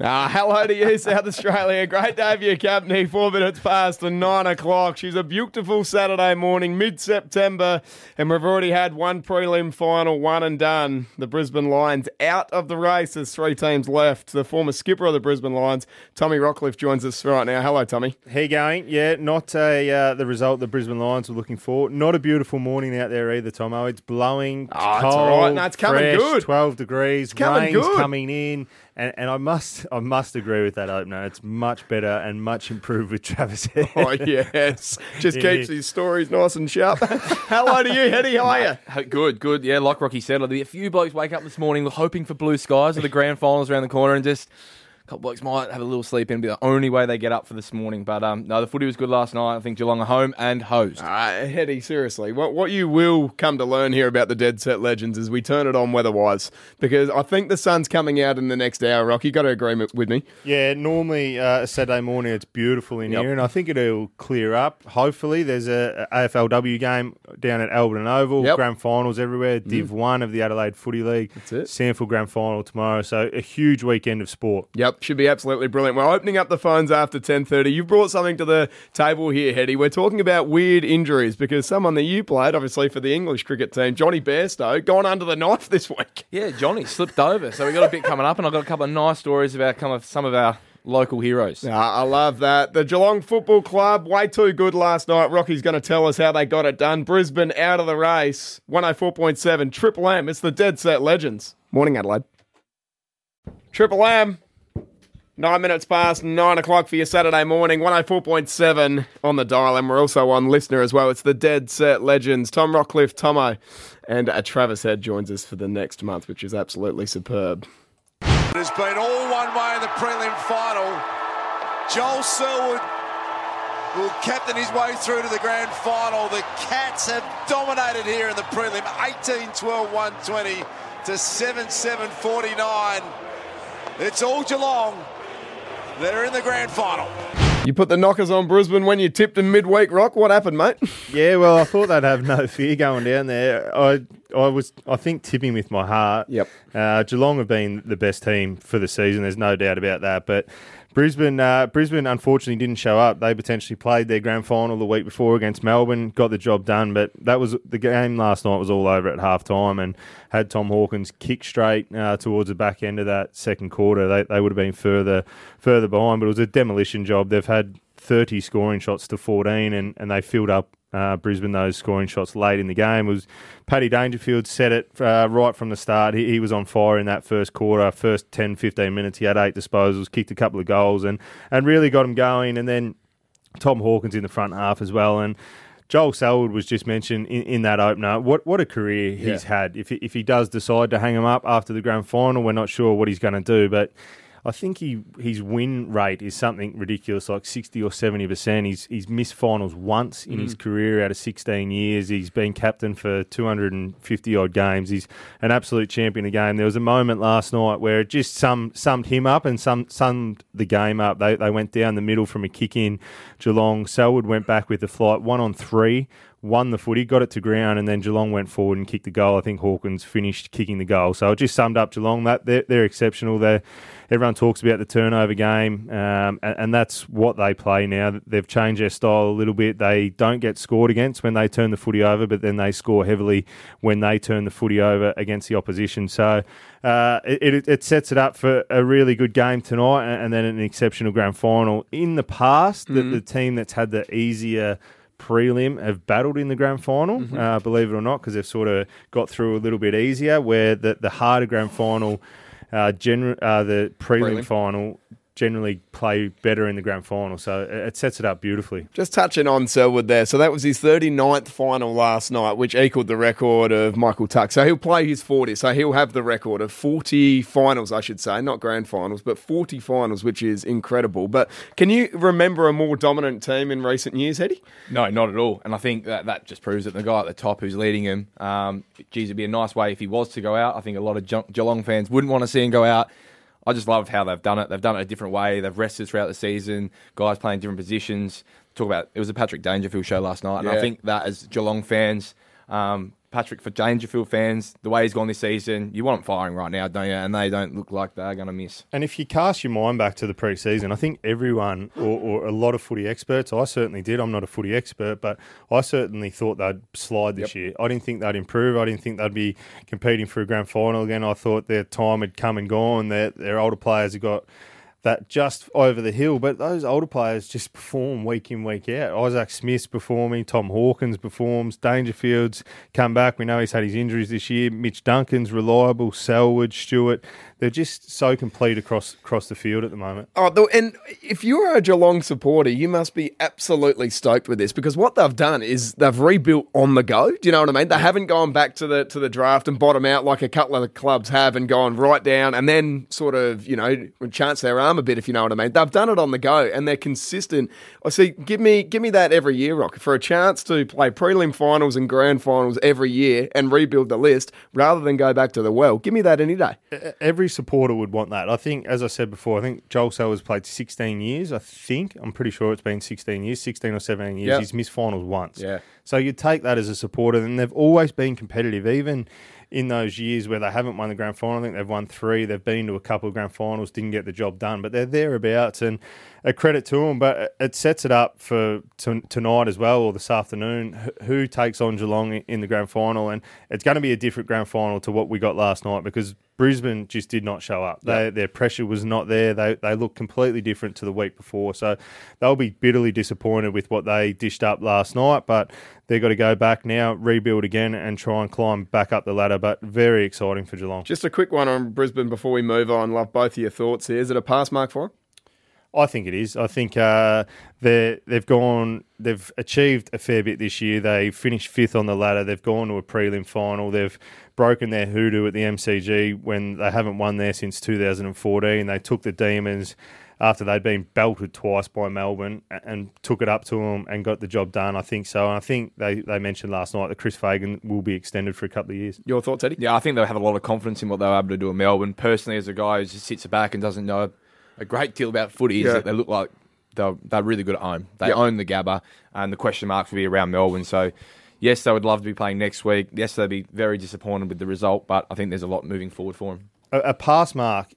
Uh, hello to you, South Australia. Great to have you company. Four minutes past the nine o'clock. She's a beautiful Saturday morning, mid September, and we've already had one prelim final, one and done. The Brisbane Lions out of the race. There's three teams left. The former skipper of the Brisbane Lions, Tommy Rockliff, joins us right now. Hello, Tommy. How you going? Yeah, not a, uh, the result the Brisbane Lions were looking for. Not a beautiful morning out there either, Thomo. It's blowing. Oh, it's all right. No, it's coming fresh, good. 12 degrees. coming rain's good. coming in. And, and I must I must agree with that opener. It's much better and much improved with Travis Head. Oh, yes. Just Yeah. keeps his stories nice and sharp. hello to you, Heady. How are you? Good, good. Yeah, like Rocky said, a few blokes wake up this morning hoping for blue skies with the grand finals around the corner and just a couple blokes might have a little sleep in, be the only way they get up for this morning. But um, no, the footy was good last night. I think Geelong are home and hosed. Uh, Heady, seriously, what what you will come to learn here about the Dead Set Legends is we turn it on weather-wise because I think the sun's coming out in the next hour. Rock, you got to agree with me. Yeah, normally uh, a Saturday morning it's beautiful in Yep. here, and I think it'll clear up. Hopefully, there's a, a AFLW game down at Alberton Oval, Yep. Mm. grand finals everywhere. Div one of the Adelaide Footy League. That's it. SANFL grand final tomorrow, so a huge weekend of sport. Yep, should be absolutely brilliant. We're opening up the phones after 10.30. You've brought something to the table here, Heady. We're talking about weird injuries because someone that you played, obviously, for the English cricket team, Jonny Bairstow, gone under the knife this week. Yeah, Johnny slipped over. So we got a bit coming up, and I've got a couple of nice stories about some of, some of our local heroes. Ah, I love that. The Geelong Football Club, way too good last night. Rocky's going to tell us how they got it done. Brisbane out of the race. 104.7. Triple M. It's the Dead Set Legends. Morning, Adelaide. Triple M. Nine minutes past nine o'clock for your Saturday morning. 104.7 on the dial. And we're also on LiSTNR as well. It's the Dead Set Legends. Tom Rockliff, Thomo, and uh, Travis Head joins us for the next month, which is absolutely superb. It has been all one way in the prelim final. Joel Selwood will captain his way through to the grand final. The Cats have dominated here in the prelim 18 12 120 to 7 7 49. It's all Geelong that are in the grand final. You put the knockers on Brisbane when you tipped in midweek, Rock. What happened, mate? Yeah, well, I thought they'd have no fear going down there. I, I was, I think, tipping with my heart. Yep. Uh, Geelong have been the best team for the season. There's no doubt about that. But Brisbane, uh, Brisbane, unfortunately, didn't show up. They potentially played their grand final the week before against Melbourne, got the job done. But that was the game last night was all over at half time, and had Tom Hawkins kick straight uh, towards the back end of that second quarter, they, they would have been further further behind. But it was a demolition job. They've had 30 scoring shots to 14, and, and they filled up uh, Brisbane those scoring shots late in the game. It was Paddy Dangerfield set it uh, right from the start. He, he was on fire in that first quarter, first 10, 15 minutes. He had eight disposals, kicked a couple of goals, and, and really got him going. And then Tom Hawkins in the front half as well. And Joel Selwood was just mentioned in, in that opener. What what a career he's Yeah. had. If he, if he does decide to hang him up after the grand final, we're not sure what he's going to do, but. I think he his win rate is something ridiculous, like sixty or seventy percent. He's he's missed finals once in his mm. career out of sixteen years. He's been captain for two hundred and fifty odd games. He's an absolute champion of the game. There was a moment last night where it just sum, summed him up and sum, summed the game up. They they went down the middle from a kick in. Geelong Selwood went back with the flight one on three. Won the footy, got it to ground, and then Geelong went forward and kicked the goal. I think Hawkins finished kicking the goal, so it just summed up Geelong. That they're, they're exceptional. They're everyone talks about the turnover game, um, and, and that's what they play now. They've changed their style a little bit. They don't get scored against when they turn the footy over, but then they score heavily when they turn the footy over against the opposition. So uh, it, it, sets it up for a really good game tonight, and, and then an exceptional grand final. In the past, the, the team that's had the easier prelim have battled in the grand final, uh, believe it or not, because they've sort of got through a little bit easier. Where the, the harder grand final, uh, gener- uh, the prelim, Prelim. final, generally play better in the grand final. So it, it sets it up beautifully. Just touching on Selwood there. So that was his 39th final last night, which equaled the record of Michael Tuck. So he'll play his 40. So he'll have the record of 40 finals, I should say, not grand finals, but 40 finals, which is incredible. But can you remember a more dominant team in recent years, Eddie? No, not at all. And I think that that just proves that the guy at the top who's leading him, um, geez, it'd be a nice way if he was to go out. I think a lot of Ge- Geelong fans wouldn't want to see him go out. I just love how they've done it. They've done it a different way. They've rested throughout the season. Guys playing different positions. Talk about it was a Patrick Dangerfield show last night, and Yeah. I think that as Geelong fans, Um, Patrick, for Dangerfield fans, the way he's gone this season, you want him firing right now, don't you? And they don't look like they're going to miss. And if you cast your mind back to the pre-season, I think everyone or, or a lot of footy experts, I certainly did. I'm not a footy expert, but I certainly thought they'd slide this year. I didn't think they'd improve. I didn't think they'd be competing for a grand final again. I thought their time had come and gone. Their their older players have got that just over the hill. But those older players just perform week in, week out. Isaac Smith's performing, Tom Hawkins performs, Dangerfield's come back. We know he's had his injuries this year. Mitch Duncan's reliable, Selwood, Stewart. They're just so complete across across the field at the moment. Oh, and if you're a Geelong supporter, you must be absolutely stoked with this because what they've done is they've rebuilt on the go. Do you know what I mean? They haven't gone back to the to the draft and bottom out like a couple of the clubs have and gone right down and then sort of you know chance their arm a bit if you know what I mean. They've done it on the go and they're consistent. I see. Give me give me that every year, Rock, for a chance to play prelim finals and grand finals every year and rebuild the list rather than go back to the well. Give me that any day. Every supporter would want that. I think, as I said before, I think Joel Selwood's played 16 years. I think I'm pretty sure it's been 16 years, 16 or 17 years. Yep. He's missed finals once. Yeah. So you take that as a supporter, and they've always been competitive, even in those years where they haven't won the grand final. I think they've won three. They've been to a couple of grand finals, didn't get the job done, but they're thereabouts, and a credit to them. But it sets it up for t- tonight as well, or this afternoon. Who takes on Geelong in the grand final? And it's going to be a different grand final to what we got last night because Brisbane just did not show up. They, Their pressure was not there. They they look completely different to the week before. So they'll be bitterly disappointed with what they dished up last night. But they've got to go back now, rebuild again, and try and climb back up the ladder. But very exciting for Geelong. Just a quick one on Brisbane before we move on. Love both of your thoughts here. Is it a pass mark for 'em? I think it is. I think uh, they they've gone, they've achieved a fair bit this year. They finished fifth on the ladder. They've gone to a prelim final. They've broken their hoodoo at the MCG when they haven't won there since 2014. They took the Demons after they'd been belted twice by Melbourne and took it up to them and got the job done. I think so. And I think they, they mentioned last night that Chris Fagan will be extended for a couple of years. Your thoughts, Eddie? Yeah, I think they'll have a lot of confidence in what they were able to do in Melbourne. Personally, as a guy who just sits back and doesn't know a great deal about footy, is Yeah. that they look like they're, they're really good at home. They Yep. own the Gabba, and the question marks will be around Melbourne. So, yes, they would love to be playing next week. Yes, they'd be very disappointed with the result, but I think there's a lot moving forward for them. a, a pass mark.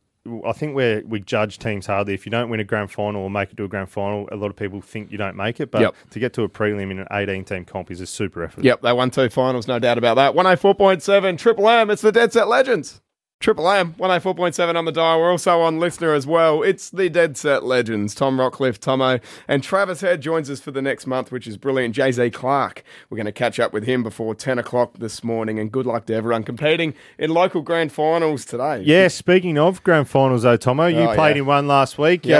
I think where we judge teams hardly. If you don't win a grand final or make it to a grand final, a lot of people think you don't make it. But Yep. to get to a prelim in an 18 team comp is a super effort. Yep, they won two finals, no doubt about that. 104.7 Triple M, it's the Dead Set Legends. Triple M, 104.7 on the dial. We're also on LiSTNR as well. It's the Dead Set Legends. Tom Rockliff, Thomo, and Travis Head joins us for the next month, which is brilliant. Jay Z Clark. We're going to catch up with him before 10 o'clock this morning, and good luck to everyone competing in local grand finals today. Yeah, speaking of grand finals, though, Thomo, you Oh, played yeah. in one last week. Yep.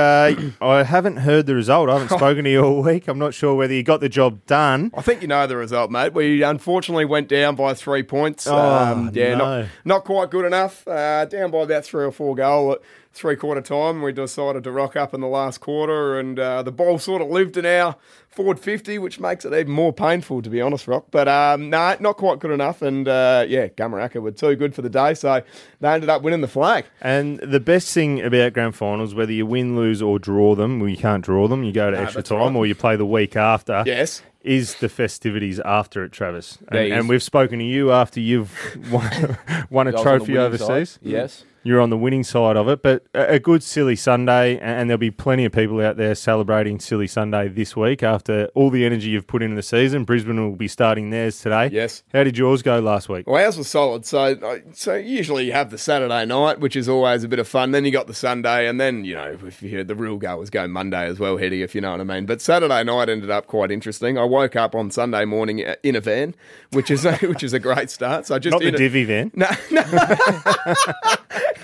Uh, I haven't heard the result. I haven't spoken to you all week. I'm not sure whether you got the job done. I think you know the result, mate. We unfortunately went down by three points. Oh, um, yeah, no. not, not quite good enough. Uh, down by about three or four goal at three quarter time. We decided to rock up in the last quarter, and uh, the ball sort of lived in our forward 50, which makes it even more painful, to be honest, Rock. But um, no, not quite good enough. And uh, yeah, Gamaraka were too good for the day, so they ended up winning the flag. And the best thing about grand finals, whether you win, lose, or draw them, well, you can't draw them. You go to No, extra time, right. or you play the week after. Yes. Is the festivities after it, Travis? And, and we've spoken to you after you've won, won a I was on the trophy overseas. Yes. You're on the winning side of it, but a good silly Sunday, and there'll be plenty of people out there celebrating silly Sunday this week after all the energy you've put into the season. Brisbane will be starting theirs today. Yes. How did yours go last week? Well, ours was solid. So, so usually you have the Saturday night, which is always a bit of fun. Then you got the Sunday, and then you know if you the real go was go Monday as well, Heady, if you know what I mean. But Saturday night ended up quite interesting. I woke up on Sunday morning uh, in a van, which is a, which is a great start. So I just Not the a- divvy van. no, no.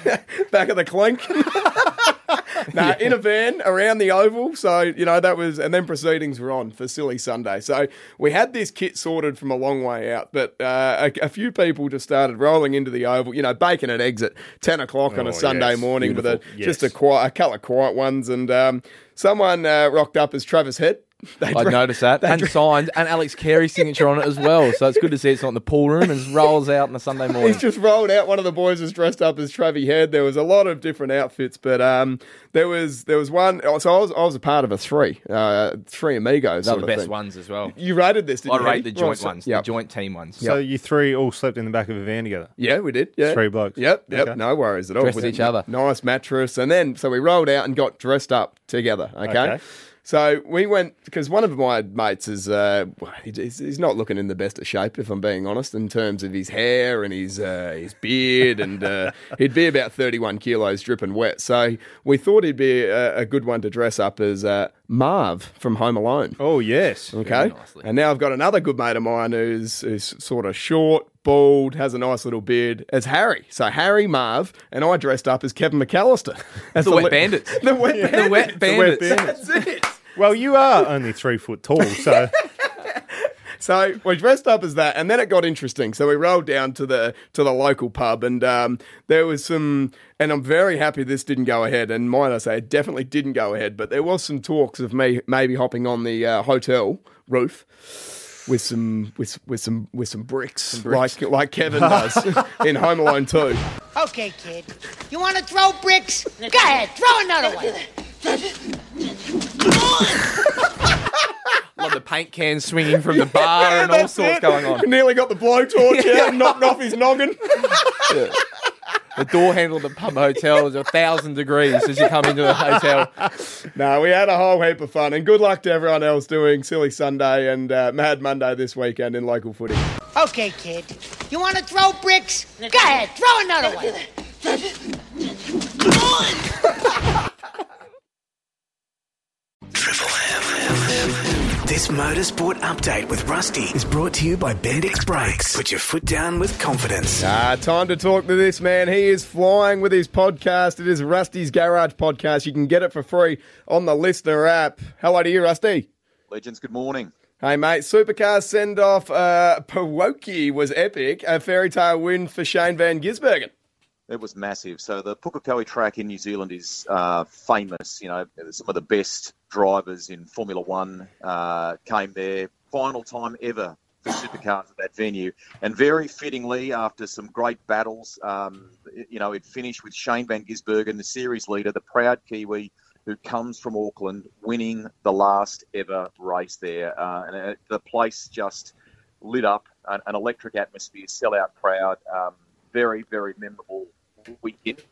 Back of the clink. nah, in a van around the oval. So, you know, that was, and then proceedings were on for Silly Sunday. So we had this kit sorted from a long way out, but uh, a, a few people just started rolling into the oval, you know, bacon and eggs at 10 o'clock on Oh, a Sunday yes, morning with a, beautiful. just a, quiet, a couple of quiet ones. And um, someone uh, rocked up as Travis Head. I dre- noticed that. And signed, and Alex Carey's signature on it as well. So it's good to see it's not in the pool room and just rolls out on a Sunday morning. He's just rolled out. One of the boys was dressed up as Travie Head. There was a lot of different outfits, but um, there was there was one. oh, So I was I was a part of a three, uh, three amigos. Those sort are the best thing. ones as well. You rated this, didn't I you? rate the joint Right, so- ones, Yep. the joint team ones. So you three all slept in the back of a van together. Yeah, we did. Yeah, Three blokes. Yep, yep. Okay. No worries at all. Dressed with each other. Nice mattress, and then so we rolled out and got dressed up together. Okay. Okay. So we went because one of my mates is uh, he's, not looking in the best of shape, if I'm being honest, in terms of his hair and his uh, his beard, and uh, he'd be about 31 kilos, dripping wet. So we thought he'd be a, a good one to dress up as uh, Marv from Home Alone. Oh yes. Okay. And now I've got another good mate of mine who's, who's sort of short, bald, has a nice little beard as Harry. So Harry, Marv, and I dressed up as Kevin McCallister. As The Wet li- Bandits. the Wet Bandits. The Wet Bandits. That's it. Well, you are only three foot tall, so So we dressed up as that, and then it got interesting. So we rolled down to the to the local pub, and um, there was some. And I'm very happy this didn't go ahead. And might I say, it definitely didn't go ahead. But there was some talks of me maybe hopping on the uh, hotel roof with some with with some with some bricks, like like Kevin does in Home Alone 2. Okay, kid. You want to throw bricks? Go ahead, throw another one. Like the paint cans swinging from the bar and all That's sorts it. going on. Nearly got the blowtorch out and knocked off his noggin. The door handle of the pub hotel is a thousand degrees as you come into the hotel. No, we had a whole heap of fun, and good luck to everyone else doing Silly Sunday and uh, Mad Monday this weekend in local footy. Okay, kid. You want to throw bricks? Go ahead, throw another one. This motorsport update with Rusty is brought to you by Bendix Brakes. Put your foot down with confidence. Ah, time to talk to this man. He is flying with his podcast. It is Rusty's Garage Podcast. You can get it for free on the LiSTNR app. Hello to you, Rusty. Legends, good morning. Hey, mate. Supercar send off uh, Pukekohe was epic. A fairy tale win for Shane Van Gisbergen. It was massive. So the Pukekohe track in New Zealand is uh, famous. You know, some of the best drivers in Formula One uh, came there. Final time ever for supercars at that venue, and very fittingly, after some great battles, um, you know, it finished with Shane Van Gisbergen, the series leader, the proud Kiwi. Who comes from Auckland, winning the last ever race there, uh, and uh, the place just lit up, an, an electric atmosphere, sellout crowd, um, very, very memorable weekend.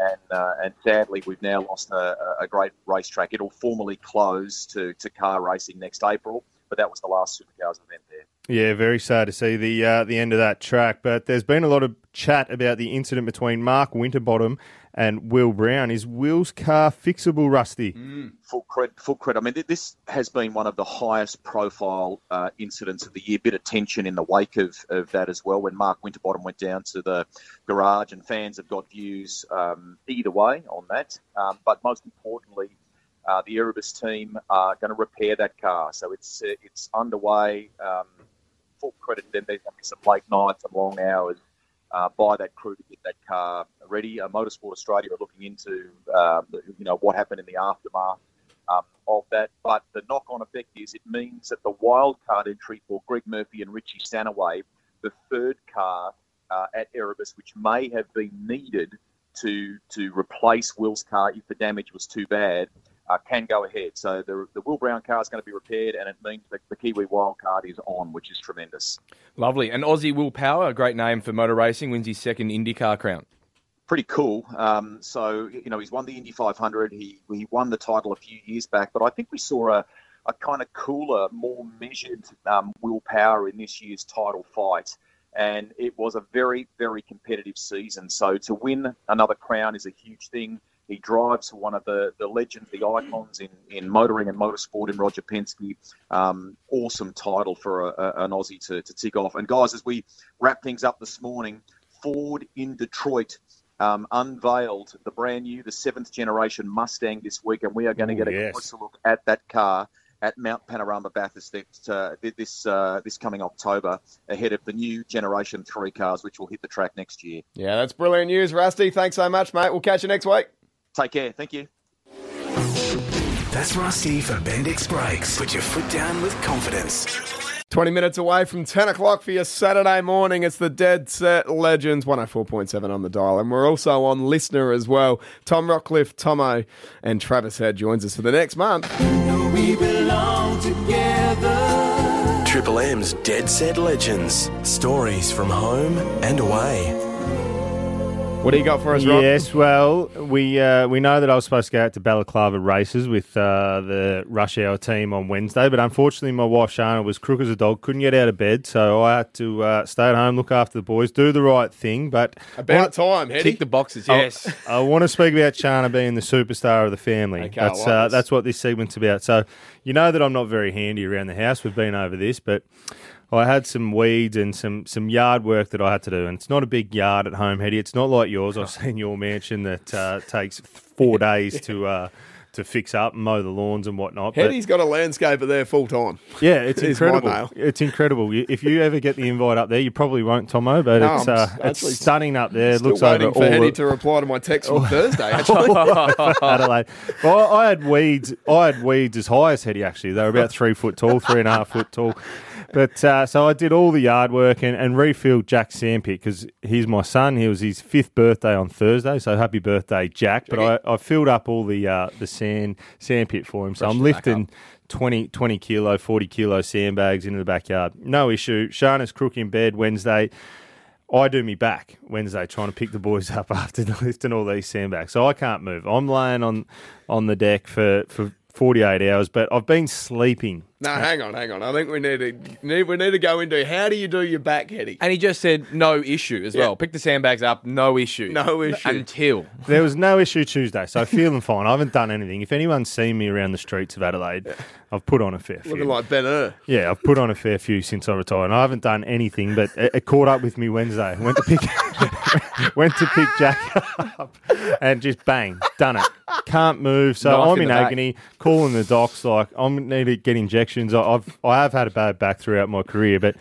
And, uh, and sadly, we've now lost a, a great racetrack. It'll formally close to, to car racing next April, but that was the last Supercars event there. yeah, very sad to see the uh, the end of that track. But there's been a lot of chat about the incident between Mark Winterbottom and Will Brown. Is Will's car fixable, Rusty? Full credit, full credit. I mean, this has been one of the highest profile uh, incidents of the year. Bit of tension in the wake of, of that as well. When Mark Winterbottom went down to the garage, and fans have got views um, either way on that. Um, but most importantly, uh, the Erebus team are going to repair that car. So it's uh, it's underway. Um, full credit to them. There's going to be some late nights and long hours uh, by that crew to get that car ready. Uh, Motorsport Australia are looking into uh, you know what happened in the aftermath um, of that. But the knock-on effect is it means that the wild card entry for Greg Murphy and Richie Stanaway, the third car uh, at Erebus, which may have been needed to to replace Will's car if the damage was too bad. Uh, can go ahead. So the, the Will Brown car is going to be repaired, and it means that the Kiwi wild card is on, which is tremendous. Lovely. And Aussie Will Power, a great name for motor racing, wins his second IndyCar crown. pretty cool. Um, so you know, he's won the Indy 500. He he won the title a few years back, but I think we saw a, a kind of cooler, more measured um, willpower in this year's title fight, and it was a very very competitive season. So to win another crown is a huge thing. He drives one of the, the legends, the icons in, in motoring and motorsport in Roger Penske. Um, awesome title for a, a, an Aussie to, to tick off. And guys, as we wrap things up this morning, Ford in Detroit um, unveiled the brand new, the seventh generation Mustang this week, and we are going to get a yes. closer look at that car at Mount Panorama Bathurst uh, this uh, this coming October, ahead of the new Generation Three cars, which will hit the track next year. Yeah, that's brilliant news, Rusty. Thanks so much, mate. We'll catch you next week. Take care. Thank you. That's Rusty for Bendix Brakes. Put your foot down with confidence. 20 minutes away from 10 o'clock for your Saturday morning. It's the Dead Set Legends 104.7 on the dial. And we're also on LiSTNR as well. Tom Rockliff, Thomo, and Travis Head joins us for the next month. Triple M's Dead Set Legends. Stories from home and away. What do you got for us, Rob? Yes, well, we uh, we know that I was supposed to go out to Balaclava races with uh, the rush hour team on Wednesday, but unfortunately, my wife Shana was crook as a dog, couldn't get out of bed, so I had to uh, stay at home, look after the boys, do the right thing. But About time, Heady. Tick the boxes, yes. I want to speak about Shana being the superstar of the family. Okay, that's like uh, that's what this segment's about. So you know that I'm not very handy around the house. We've been over this, but I had some weeds and some some yard work that I had to do, and it's not a big yard at home, Heady. It's not like yours. I've seen your mansion that uh, takes four days to. Uh, to fix up and mow the lawns and whatnot. Heady's got a landscaper there full time. yeah, it's It is my incredible. It's incredible. If you ever get the invite up there, you probably won't, Thomo, but No, it's uh, it's stunning up there. It Still looks over waiting for all Heady to reply to my text from Thursday, actually. Adelaide. Well, I had weeds. I had weeds as high as Heady. Actually, they were about three foot tall, three and a half foot tall. But uh, so I did all the yard work and, and refilled Jack's sandpit because he's my son. He was his fifth birthday on Thursday, so happy birthday, Jack! But I, I filled up all the uh, the sand sandpit for him. So I'm lifting 20, 20 kilo, forty kilo sandbags into the backyard. No issue. Shana's crook in bed Wednesday. I do me back Wednesday trying to pick the boys up after lifting all these sandbags. So I can't move. I'm laying on on the deck for, for 48 hours, but I've been sleeping. no, hang on, hang on. I think we need to need, we need to go into how do you do your back, Heady? And he just said no issue as well. Pick the sandbags up, no issue. No issue. Until. There was no issue Tuesday, so feeling fine. I haven't done anything. If anyone's seen me around the streets of Adelaide, I've put on a fair few. Looking like Ben Hur. Yeah, I've put on a fair few since I retired. And I haven't done anything, but it, it caught up with me Wednesday. Went to pick, went to pick Jack up, and just bang, done it. Can't move, so Knife I'm in in the back. agony. Calling the docs, like I'm need to get injections. I- I've I have had a bad back throughout my career, but.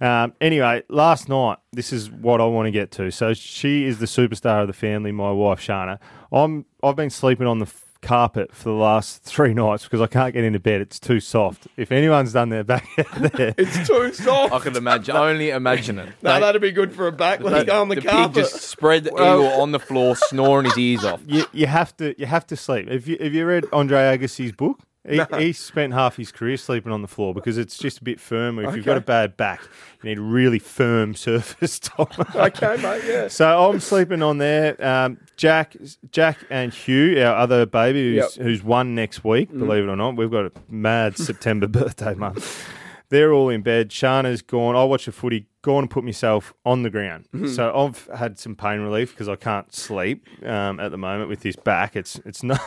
Um, anyway, last night, this is what I want to get to. So she is the superstar of the family, my wife Shana. I'm I've been sleeping on the carpet for the last three nights because I can't get into bed. It's too soft. If anyone's done their back out there, It's too soft. I can imagine, only imagine it. no, that'd be good for a back. Let me go on the, the pig carpet. just spread the eagle on the floor, snoring his ears off. you, you have to you have to sleep. If you have you read Andre Agassi's book? He, he spent half his career sleeping on the floor because it's just a bit firmer. If you've got a bad back, you need a really firm surface. Tom. okay, mate. Yeah. So I'm sleeping on there. Um, Jack, Jack, and Hugh, our other baby, who's, Yep. who's one next week. Believe it or not, we've got a mad September birthday month. They're all in bed. Shana's gone. I watch the footy. Gone and put myself on the ground. So I've had some pain relief because I can't sleep um, at the moment with this back. It's it's not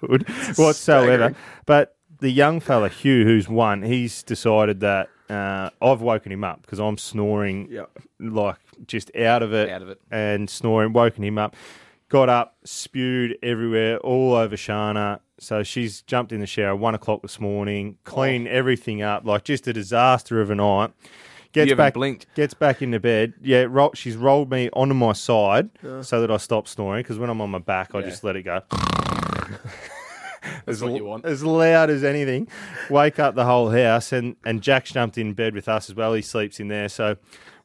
good whatsoever. staggering. But the young fella Hugh, who's one, he's decided that uh, I've woken him up because I'm snoring Yep. like just out of it, Out of it. and snoring. Woken him up, got up, spewed everywhere, all over Shana. So she's jumped in the shower one o'clock this morning, cleaned everything up, like just a disaster of a night. Gets back, blinked. gets back into bed. Yeah, she's rolled me onto my side so that I stop snoring. Because when I'm on my back, I just let it go. as, what you want. as loud as anything. Wake up the whole house, and and Jack's jumped in bed with us as well. He sleeps in there. So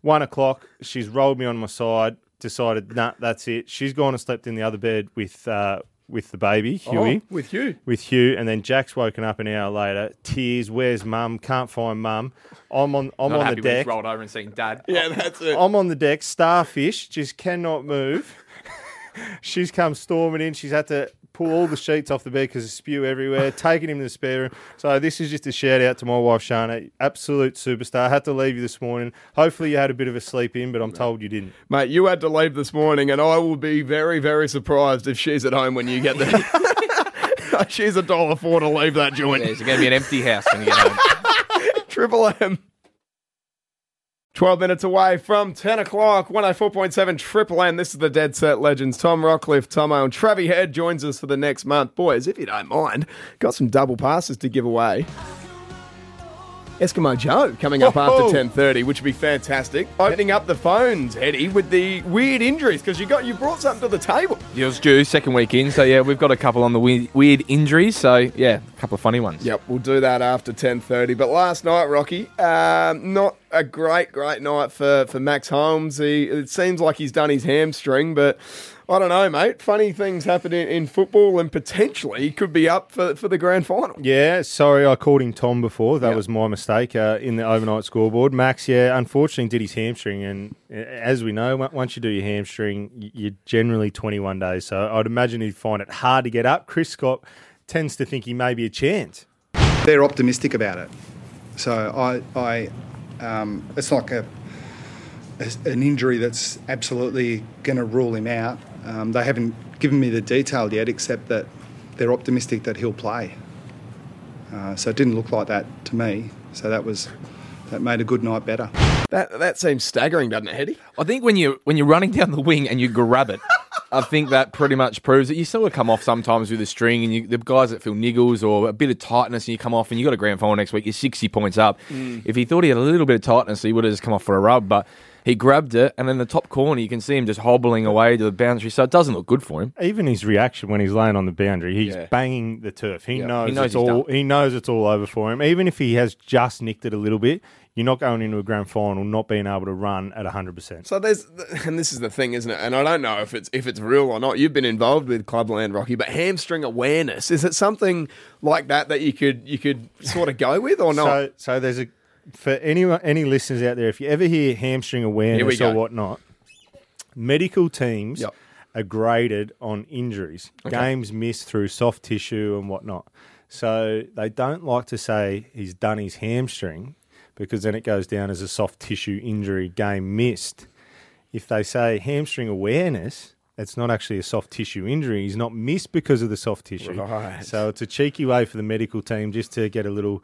one o'clock, she's rolled me on my side. Decided, nah, that's it. She's gone and slept in the other bed with uh, with the baby Huey. Oh, with you. With Hugh, and then Jack's woken up an hour later. Tears. Where's Mum? Can't find Mum. I'm on. I'm Not on happy the deck. rolled over and seen dad. Yeah, that's it. I'm on the deck. Starfish just cannot move. She's come storming in. She's had to pull all the sheets off the bed because of spew everywhere, taking him to the spare room. So this is just a shout out to my wife Shana, absolute superstar. had to leave you this morning. Hopefully you had a bit of a sleep in, but I'm told you didn't. Mate, you had to leave this morning, and I will be very, very surprised if she's at home when you get there. she's a dollar four to leave that joint. There's going to be an empty house when you get home. Triple M. 12 minutes away from 10 o'clock, 104.7 Triple M. This is the Dead Set Legends. Tom Rockliff, Thomo, and Travie Head joins us for the next month. Boys, if you don't mind, got some double passes to give away. Eskimo Joe coming up Whoa. after 10.30, which would be fantastic. Opening up the phones, Eddie, with the weird injuries, because you got you brought something to the table. It was due second week in, so yeah, we've got a couple on the weird, weird injuries. So yeah, a couple of funny ones. Yep, we'll do that after 10.30. But last night, Rocky, um, not a great, great night for, for Max Holmes. He, it seems like he's done his hamstring, but I don't know, mate. Funny things happen in, in football and potentially he could be up for, for the grand final. Yeah, sorry, I called him Tom before. That Yeah. was my mistake uh, in the overnight scoreboard. Max, yeah, unfortunately did his hamstring, and uh, as we know, once you do your hamstring, you're generally 21 days. So I'd imagine he'd find it hard to get up. Chris Scott tends to think he may be a chance. they're optimistic about it. So I, I um, it's like a, a- an injury that's absolutely going to rule him out. Um, they haven't given me the detail yet, except that they're optimistic that he'll play. Uh, so it didn't look like that to me. So that was that made a good night better. That that seems staggering, doesn't it, Eddie? I think when you when you're running down the wing and you grab it, I think that pretty much proves it. You sort of come off sometimes with a string, and you, the guys that feel niggles or a bit of tightness, and you come off, and you got a grand final next week. You're 60 points up. If he thought he had a little bit of tightness, he would have just come off for a rub, but. He grabbed it, and in the top corner, you can see him just hobbling away to the boundary. So it doesn't look good for him. Even his reaction when he's laying on the boundary, he's Yeah. banging the turf. He Yeah, knows, he knows it's he's all. done. He knows it's all over for him. Even if he has just nicked it a little bit, you're not going into a grand final not being able to run at 100. percent So there's, and this is the thing, isn't it? And I don't know if it's if it's real or not. You've been involved with Clubland Rocky, but hamstring awareness is it something like that that you could you could sort of go with or not? So, so there's a for anyone, any listeners out there, if you ever hear hamstring awareness go. or whatnot, medical teams Yep. are graded on injuries, games missed through soft tissue and whatnot. So they don't like to say he's done his hamstring because then it goes down as a soft tissue injury, game missed. If they say hamstring awareness, it's not actually a soft tissue injury. He's not missed because of the soft tissue. Right. So it's a cheeky way for the medical team just to get a little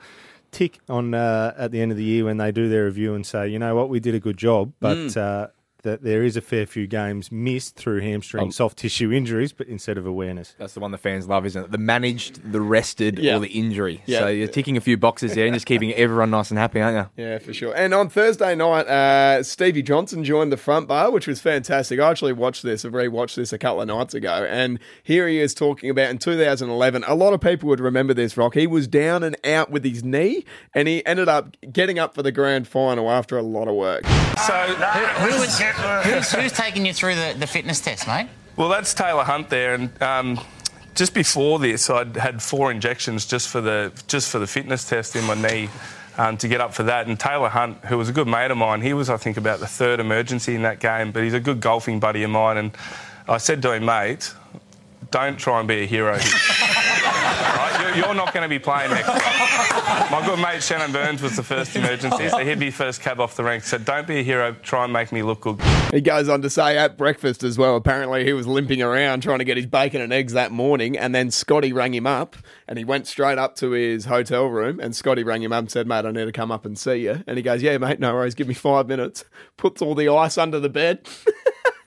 tick on uh, at the end of the year when they do their review and say, you know what, we did a good job, but Mm. uh, that there is a fair few games missed through hamstring Oh. soft tissue injuries, but instead of awareness. That's the one the fans love, isn't it? The managed, the rested, Yeah. or the injury. Yeah. So you're ticking a few boxes there and just keeping everyone nice and happy, aren't you? Yeah, for sure. And on Thursday night, uh, Stevie Johnson joined the front bar, which was fantastic. I actually watched this, I've rewatched this a couple of nights ago, and here he is talking about in 2011. A lot of people would remember this, Rock. He was down and out with his knee, and he ended up getting up for the grand final after a lot of work. So, Who was, who's, who's taking you through the, the fitness test, mate? well, that's Taylor Hunt there, and um, just before this, I'd had four injections just for the just for the fitness test in my knee. Um, to get up for that, and Taylor Hunt, who was a good mate of mine, he was, I think, about the third emergency in that game, but he's a good golfing buddy of mine. And I said to him, mate, don't try and be a hero right? You're, not going to be playing next week. My good mate Shannon Byrnes was the first emergency, so he'd be first cab off the rank. So don't be a hero, try and make me look good. He goes on to say at breakfast as well, apparently he was limping around trying to get his bacon and eggs that morning, and then Scotty rang him up, and he went straight up to his hotel room, and Scotty rang him up and said, mate, I need to come up and see you. And he goes, yeah, mate, no worries, give me five minutes. Puts all the ice under the bed.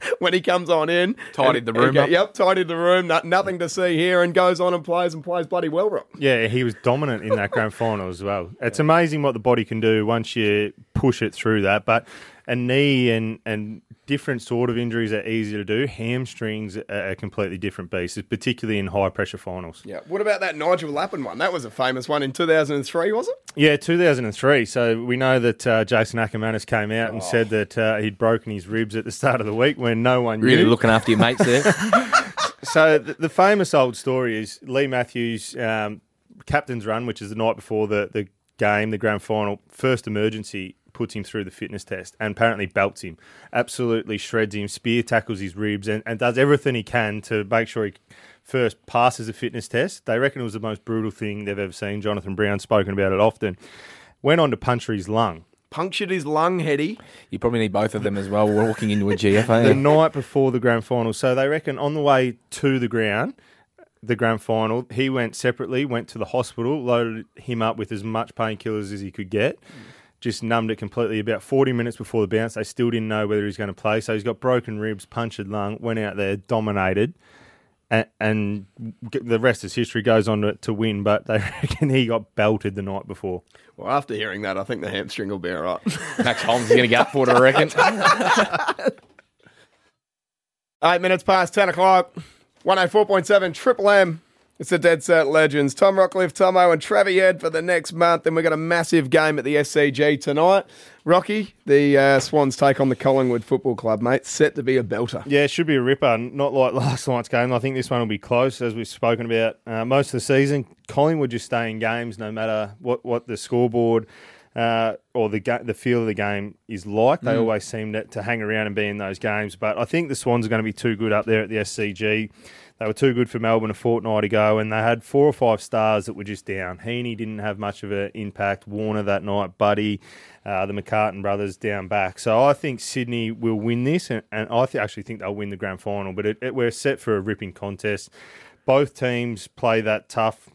when he comes on in. Tidied and- the room go- up. Yep, tidied the room. No, nothing to see here, and goes on and plays and plays bloody well, Rob. Yeah, he was dominant in that grand final as well. It's amazing what the body can do once you push it through that. But a knee and, and different sort of injuries are easy to do. Hamstrings are a completely different beast, particularly in high pressure finals. Yeah. What about that Nigel Lappin one? That was a famous one in 2003, was it? Yeah, 2003. So we know that uh, Jason Ackermanis came out and said that uh, he'd broken his ribs at the start of the week when no one Really knew. looking after your mates there. So the, the famous old story is Leigh Matthews, um, captain's run, which is the night before the, the game, the grand final, first emergency, puts him through the fitness test and apparently belts him, absolutely shreds him, spear tackles his ribs, and, and does everything he can to make sure he first passes the fitness test. They reckon it was the most brutal thing they've ever seen. Jonathan Brown spoken about it often. Went on to puncture his lung. Punctured his lung, Heady. You probably need both of them as well walking into a GFA. the night before the grand final. So they reckon on the way to the ground, the grand final, he went separately, went to the hospital, loaded him up with as much painkillers as he could get. Just numbed it completely. About 40 minutes before the bounce, they still didn't know whether he was going to play. So he's got broken ribs, punctured lung, went out there, dominated. and, and the rest is history. Goes on to, to win, but they reckon he got belted the night before. Well, after hearing that, I think the hamstring will be all right. Max Holmes is going to get up for it, I reckon. Eight minutes past 10 o'clock. 104.7 Triple M. It's the Dead Set Legends. Tom Rockliff, Thomo, and Travi Head for the next month. And we've got a massive game at the SCG tonight. Rocky, the uh, Swans take on the Collingwood Football Club, mate. Set to be a belter. Yeah, it should be a ripper. Not like last night's game. I think this one will be close, as we've spoken about uh, most of the season. Collingwood just stay in games no matter what, what the scoreboard uh, or the ga- the feel of the game is like. They Mm. always seem to, to hang around and be in those games. But I think the Swans are going to be too good up there at the SCG. They were too good for Melbourne a fortnight ago, and they had four or five stars that were just down. Heeney didn't have much of an impact. Warner that night, Buddy, uh, the McCartin brothers down back. So I think Sydney will win this, and, and I th- actually think they'll win the grand final. But it, it, we're set for a ripping contest. Both teams play that tough,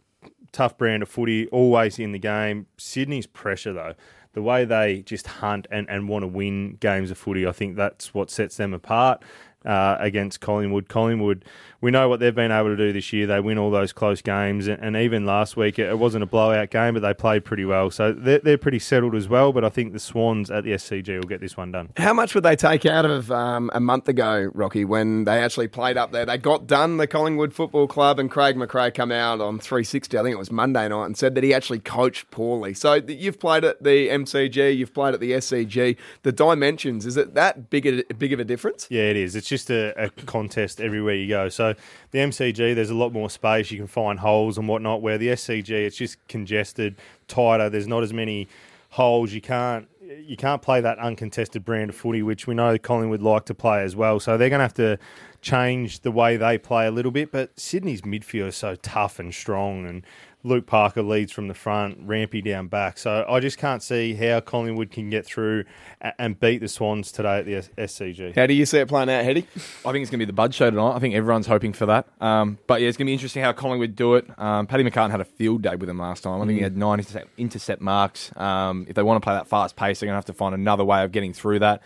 tough brand of footy, always in the game. Sydney's pressure, though, the way they just hunt and, and want to win games of footy, I think that's what sets them apart. Uh, against Collingwood. Collingwood, we know what they've been able to do this year. They win all those close games, and, and even last week it, it wasn't a blowout game, but they played pretty well. So they're, they're pretty settled as well. But I think the Swans at the SCG will get this one done. How much would they take out of um, a month ago, Rocky, when they actually played up there? They got done, the Collingwood Football Club, and Craig McRae come out on 360, I think it was Monday night, and said that he actually coached poorly. So you've played at the MCG, you've played at the SCG. The dimensions, is it that big, a, big of a difference? Yeah, it is. It's just a, a contest everywhere you go. So the MCG, there's a lot more space. You can find holes and whatnot. Where the SCG, it's just congested, tighter. There's not as many holes. You can't you can't play that uncontested brand of footy, which we know Collingwood like to play as well. So they're going to have to change the way they play a little bit. But Sydney's midfield is so tough and strong, and Luke Parker leads from the front, Rampy down back. So I just can't see how Collingwood can get through and beat the Swans today at the SCG. How do you see it playing out, Heady? I think it's going to be the Bud Show tonight. I think everyone's hoping for that. Um, but yeah, it's going to be interesting how Collingwood do it. Um, Paddy McCartin had a field day with him last time. I think he had nine intercept, intercept marks. Um, if they want to play that fast pace, they're going to have to find another way of getting through that.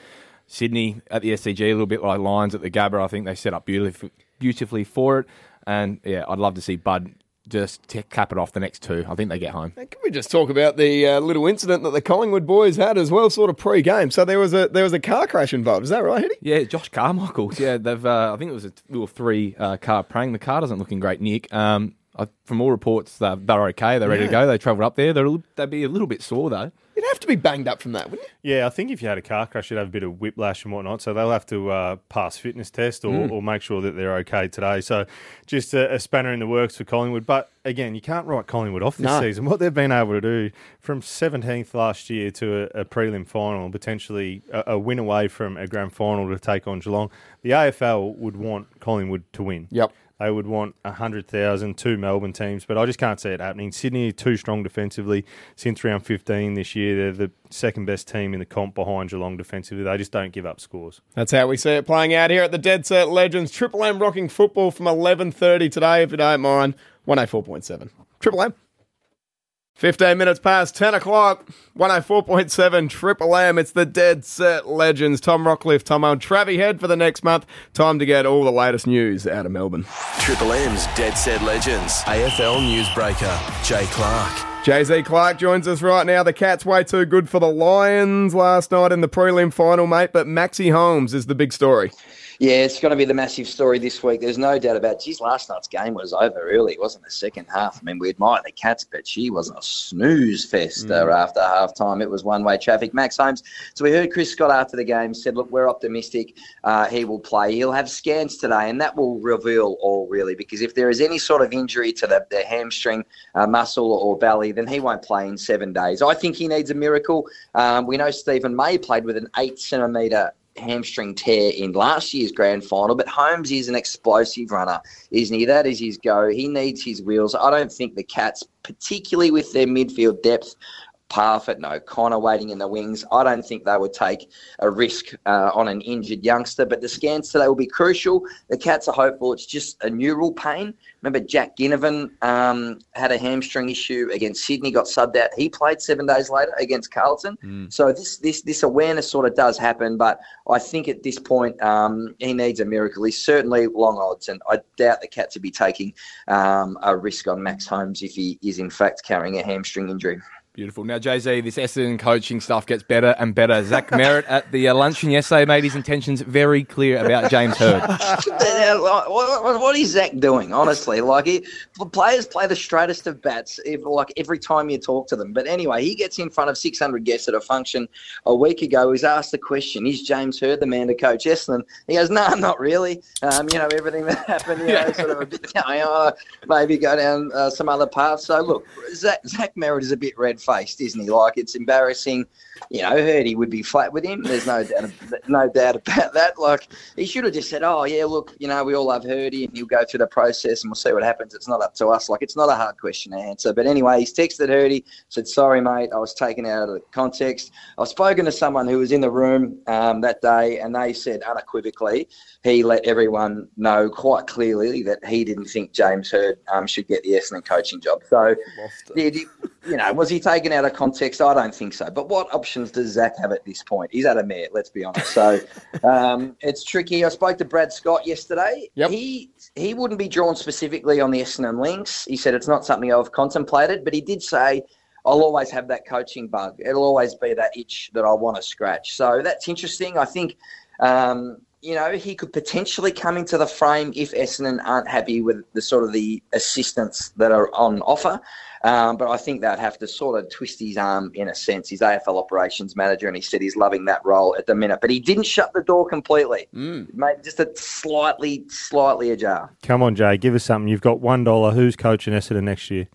Sydney at the SCG, a little bit like Lions at the Gabba. I think they set up beautifully, beautifully for it. And yeah, I'd love to see Bud just t- cap it off the next two. I think they get home. Can we just talk about the uh, little incident that the Collingwood boys had as well, sort of pre-game? So there was a there was a car crash involved. Is that right, Heady? Yeah, Josh Carmichael's. Yeah, they've. Uh, I think it was a little three uh, car praying. The car doesn't look in great nick. Um, I, from all reports, they're, they're okay. They're ready to go. They travelled up there. They're they'd be a little bit sore though. You'd have to be banged up from that, wouldn't you? Yeah, I think if you had a car crash, you'd have a bit of whiplash and whatnot. So they'll have to uh, pass fitness test or, Mm. or make sure that they're okay today. So just a, a spanner in the works for Collingwood. But again, you can't write Collingwood off this No. season. What they've been able to do from 17th last year to a, a prelim final, potentially a, a win away from a grand final to take on Geelong, the AFL would want Collingwood to win. Yep. They would want 100,000, two Melbourne teams, but I just can't see it happening. Sydney too strong defensively. Since round 15 this year, they're the second best team in the comp behind Geelong defensively. They just don't give up scores. That's how we see it playing out here at the Dead Set Legends. Triple M rocking football from 11.30 today, if you don't mind. 104.7. Triple M. 15 minutes past 10 o'clock. 104.7 Triple M. It's the Dead Set Legends. Tom Rockliff, Tom and Travie Head for the next month. Time to get all the latest news out of Melbourne. Triple M's Dead Set Legends. AFL newsbreaker, Jay Clark. Jay Z Clark joins us right now. The Cats way too good for the Lions last night in the prelim final, mate. But Maxi Holmes is the big story. Yeah, it's going to be the massive story this week. There's no doubt about. Geez, last night's game was over early. It wasn't the second half. I mean, we admire the Cats, but she wasn't a snooze fest uh, after half time. It was one way traffic. Max Holmes. So we heard Chris Scott after the game said, "Look, we're optimistic. Uh, he will play. He'll have scans today, and that will reveal all really. Because if there is any sort of injury to the, the hamstring, uh, muscle, or belly, then he won't play in seven days. I think he needs a miracle. Um, we know Steven May played with an eight centimetre hamstring tear in last year's grand final, but Holmes is an explosive runner, isn't he? That is his go. He needs his wheels. I don't think the Cats, particularly with their midfield depth, Parfitt, O'Connor waiting in the wings. I don't think they would take a risk uh, on an injured youngster. But the scans today will be crucial. The Cats are hopeful it's just a neural pain. Remember, Jack Ginnivan um, had a hamstring issue against Sydney, got subbed out. He played seven days later against Carlton. Mm. So this this this awareness sort of does happen, but I think at this point um, he needs a miracle. He's certainly long odds, and I doubt the Cats would be taking um, a risk on Max Holmes if he is in fact carrying a hamstring injury. Beautiful. Now, Jay Z, this Essendon coaching stuff gets better and better. Zach Merrett at the uh, luncheon yesterday made his intentions very clear about James Hird. what, what- what is Zach doing? Honestly, like he, players play the straightest of bats. If, like every time you talk to them. But anyway, he gets in front of 600 guests at a function a week ago. He's asked the question: Is James Hird the man to coach Essendon? He goes, No, not really. Um, you know everything that happened. You know, sort of a bit going, oh, maybe go down uh, some other path. So look, Zach, Zach Merrett is a bit red faced, isn't he? Like it's embarrassing. You know, Hirdy would be flat with him. There's no doubt, no doubt about that. Like he should have just said, "Oh yeah, look, you know, we all love Hirdy, and he'll go through the process, and we'll see what happens. It's not up to us. Like it's not a hard question to answer." But anyway, he's texted Hirdy, said, "Sorry, mate, I was taken out of the context." I've spoken to someone who was in the room um, that day, and they said unequivocally he let everyone know quite clearly that he didn't think James Hird um, should get the Essendon coaching job. So, did he, you know, was he taken out of context? I don't think so. But what options does Zach have at this point? He's at a mare, let's be honest. So, um, it's tricky. I spoke to Brad Scott yesterday. He he wouldn't be drawn specifically on the Essendon links. He said it's not something I've contemplated, but he did say. I'll always have that coaching bug. It'll always be that itch that I want to scratch. So that's interesting. I think um, you know, he could potentially come into the frame if Essendon aren't happy with the sort of the assistants that are on offer. Um, but I think they'd have to sort of twist his arm in a sense. He's AFL operations manager, and he said he's loving that role at the minute. But he didn't shut the door completely. Made just a slightly, slightly ajar. Come on, Jay, give us something. You've got one dollar. Who's coaching Essendon next year?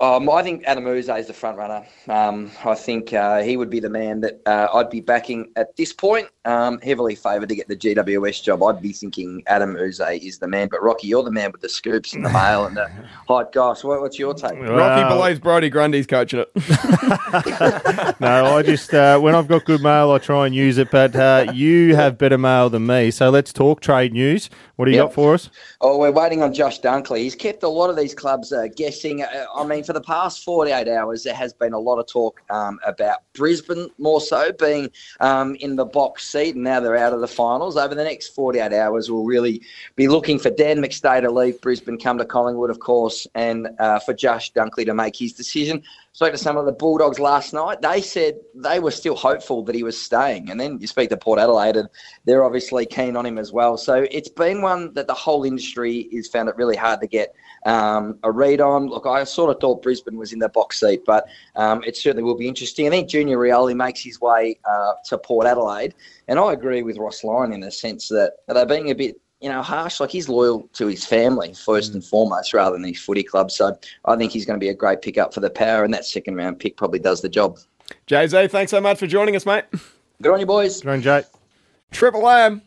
Um, I think Adem Yze is the front runner. Um, I think uh, he would be the man that uh, I'd be backing at this point. Um, heavily favoured to get the GWS job. I'd be thinking Adem Yze is the man. But Rocky, you're the man with the scoops and the mail and the hot goss. What, what's your take? Rocky believes Brodie Grundy's coaching it. no, I just uh, when I've got good mail, I try and use it. But uh, you have better mail than me, so let's talk trade news. What do you Yep. got for us? Oh, we're waiting on Josh Dunkley. He's kept a lot of these clubs uh, guessing. Uh, I mean, for the past 48 hours, there has been a lot of talk um, about Brisbane more so being um, in the box and now they're out of the finals. Over the next 48 hours, we'll really be looking for Dan McStay to leave Brisbane, come to Collingwood, of course, and uh, for Josh Dunkley to make his decision. Spoke to some of the Bulldogs last night. They said they were still hopeful that he was staying. And then you speak to Port Adelaide, and they're obviously keen on him as well. So it's been one that the whole industry has found it really hard to get um, a read on. Look, I sort of thought Brisbane was in the box seat, but um, it certainly will be interesting. I think Junior Rioli makes his way uh, to Port Adelaide, and I agree with Ross Lyon in the sense that they're being a bit you know, harsh. Like he's loyal to his family first mm. and foremost, rather than his footy club. So I think he's going to be a great pickup for the power, and that second round pick probably does the job. Jay Z, thanks so much for joining us, mate. Good on you, boys. Good on Jay. Triple M.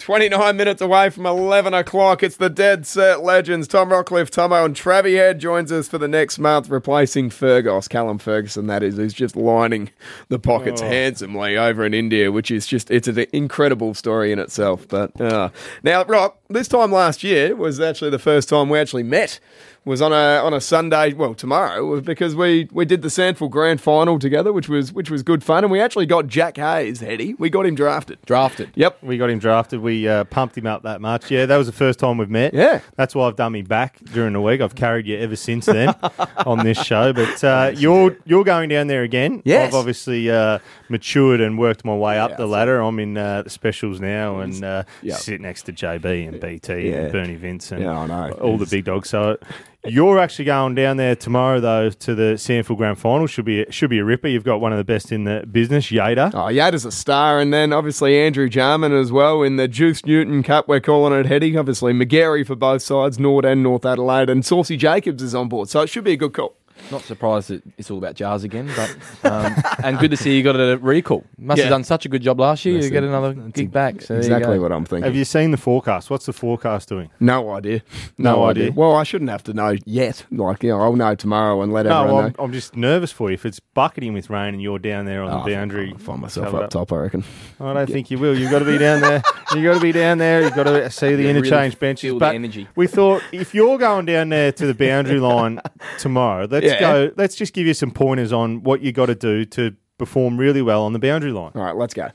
29 minutes away from 11 o'clock. It's the Dead Set Legends. Tom Rockliff, Thomo, and Travie Head joins us for the next month, replacing Fergus. Callum Ferguson, that is, who's just lining the pockets Oh. handsomely over in India, which is just, it's an incredible story in itself. But uh, now, Rock, this time last year was actually the first time we actually met. Was on a on a Sunday, well tomorrow, because we we did the SANFL Grand Final together, which was which was good fun, and we actually got Jack Hayes, Heady. We got him drafted. Drafted. Yep. We got him drafted. We uh, pumped him up that much. Yeah, that was the first time we've met. Yeah. That's why I've done me back during the week. I've carried you ever since then on this show. But uh, you're you're going down there again. Yes. I've obviously uh, matured and worked my way up the ladder. I'm in uh, the specials now and uh, Yeah. sit next to JB and BT Yeah. and Bernie Vince and Yeah, I know. all the big dogs. So you're actually going down there tomorrow though to the SANFL Grand Final. Should be should be a ripper. You've got one of the best in the business, Yader. Oh, Yada's a star, and then obviously Andrew Jarman as well in the Juice Newton Cup. We're calling it heading. Obviously McGarry for both sides, Norwood and North Adelaide, and Saucy Jacobs is on board, so it should be a good call. Not surprised that it's all about jars again, but um, and good to see you got a recall. Must Yeah. have done such a good job last year. That's you get it. another gig back. So there you exactly go. what I'm thinking. Have you seen the forecast? What's the forecast doing? No idea. No, No idea. idea. Well, I shouldn't have to know yet. Like, you know, I'll know tomorrow and let No, everyone I'm, know. I'm just nervous for you. If it's bucketing with rain and you're down there on Oh, the boundary, I'll find myself covered up top, I reckon. I don't think you will. You've got to be down there. You've got to be down there. You've got to see the Yeah, really interchange benches. feel the But energy. we thought if you're going down there to the boundary line tomorrow, let's Yeah. go. Let's just give you some pointers on what you got to do to perform really well on the boundary line. All right, let's go.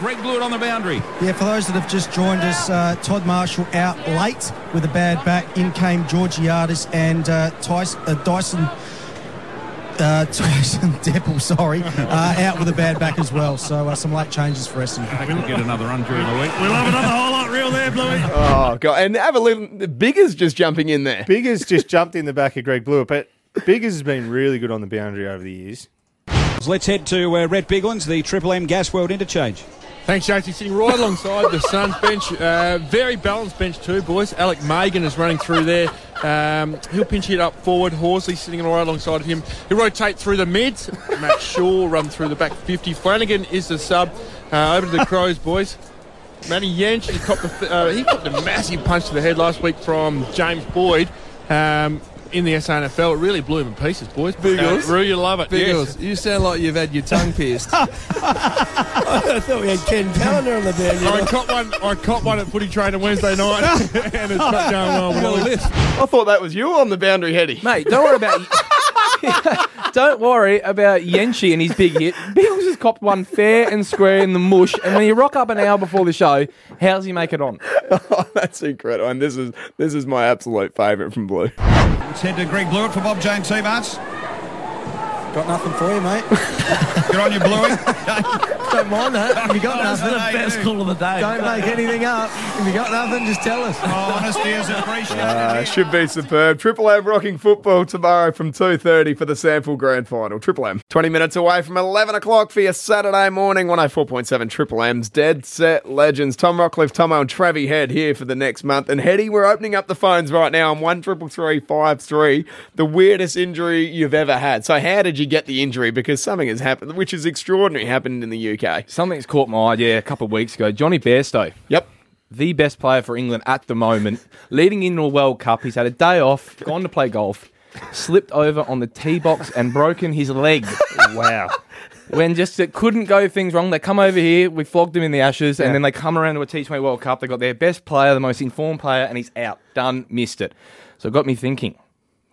Greg Blewett on the boundary. Yeah, for those that have just joined us, uh, Todd Marshall out late with a bad back. In came Georgiadis and uh, Tyson, uh, Dyson. Uh, Tyson Deppel, sorry, uh, out with a bad back as well. So uh, some late changes for Essendon. We'll get another run during the week. We'll have another highlight reel there, Bluey. Oh, God. And have a little. Bigger's just jumping in there. Biggers just jumped in the back of Greg Blewett, but Biggers has been really good on the boundary over the years. Let's head to uh, Rhett Biglands, the Triple M Gas World Interchange. Thanks, JT. Sitting right alongside the Suns bench. Uh, very balanced bench too, boys. Alec Magan is running through there. Um, he'll pinch it up forward. Horsley sitting right alongside of him. He'll rotate through the mids. Matt Shaw run through the back 50. Flanagan is the sub. Uh, over to the Crows, boys. Matty Yench, he copped, a, uh, he a massive punch to the head last week from James Boyd. Um, in the SANFL, it really blew him in pieces, boys. Biggles. Uh, Rue, you love it. Biggles, Yes. you sound like you've had your tongue pierced. I thought we had Ken Calendar on the band. I caught one. I caught one at footy trainer Wednesday night, and it's not going well. with. I thought that was you on the boundary, Heady. Mate, don't worry about Don't worry about Yenchi and his big hit. Biggles has copped one fair and square in the mush, and when you rock up an hour before the show, how's he make it on? oh, that's incredible. And this is this is my absolute favourite from Blue. Head to Greg Blewett for Bob James Seamarts. Got nothing for you, mate. Get on your Bluey. Don't mind that. If you got That's nothing, the best call of the day. Don't make anything up. If you got nothing, just tell us. Oh, honesty is appreciated. Uh, should be superb. Triple M rocking football tomorrow from 2.30 for the SANFL Grand Final. Triple M. 20 minutes away from 11 o'clock for your Saturday morning. 104.7 Triple M's Dead Set Legends. Tom Rockliff, Thomo and Travie Head here for the next month. And Heady, we're opening up the phones right now on 133353. The weirdest injury you've ever had. So how did you get the injury? Because something has happened, which is extraordinary, happened in the UK. Something's caught my eye, yeah, a couple of weeks ago. Jonny Bairstow. Yep. The best player for England at the moment, leading into a World Cup. He's had a day off, gone to play golf, slipped over on the tee box and broken his leg. Wow. When just it couldn't go things wrong, they come over here, we flogged him in the ashes, Yeah. and then they come around to a T20 World Cup. They got their best player, the most informed player, and he's out. Done, missed it. So it got me thinking.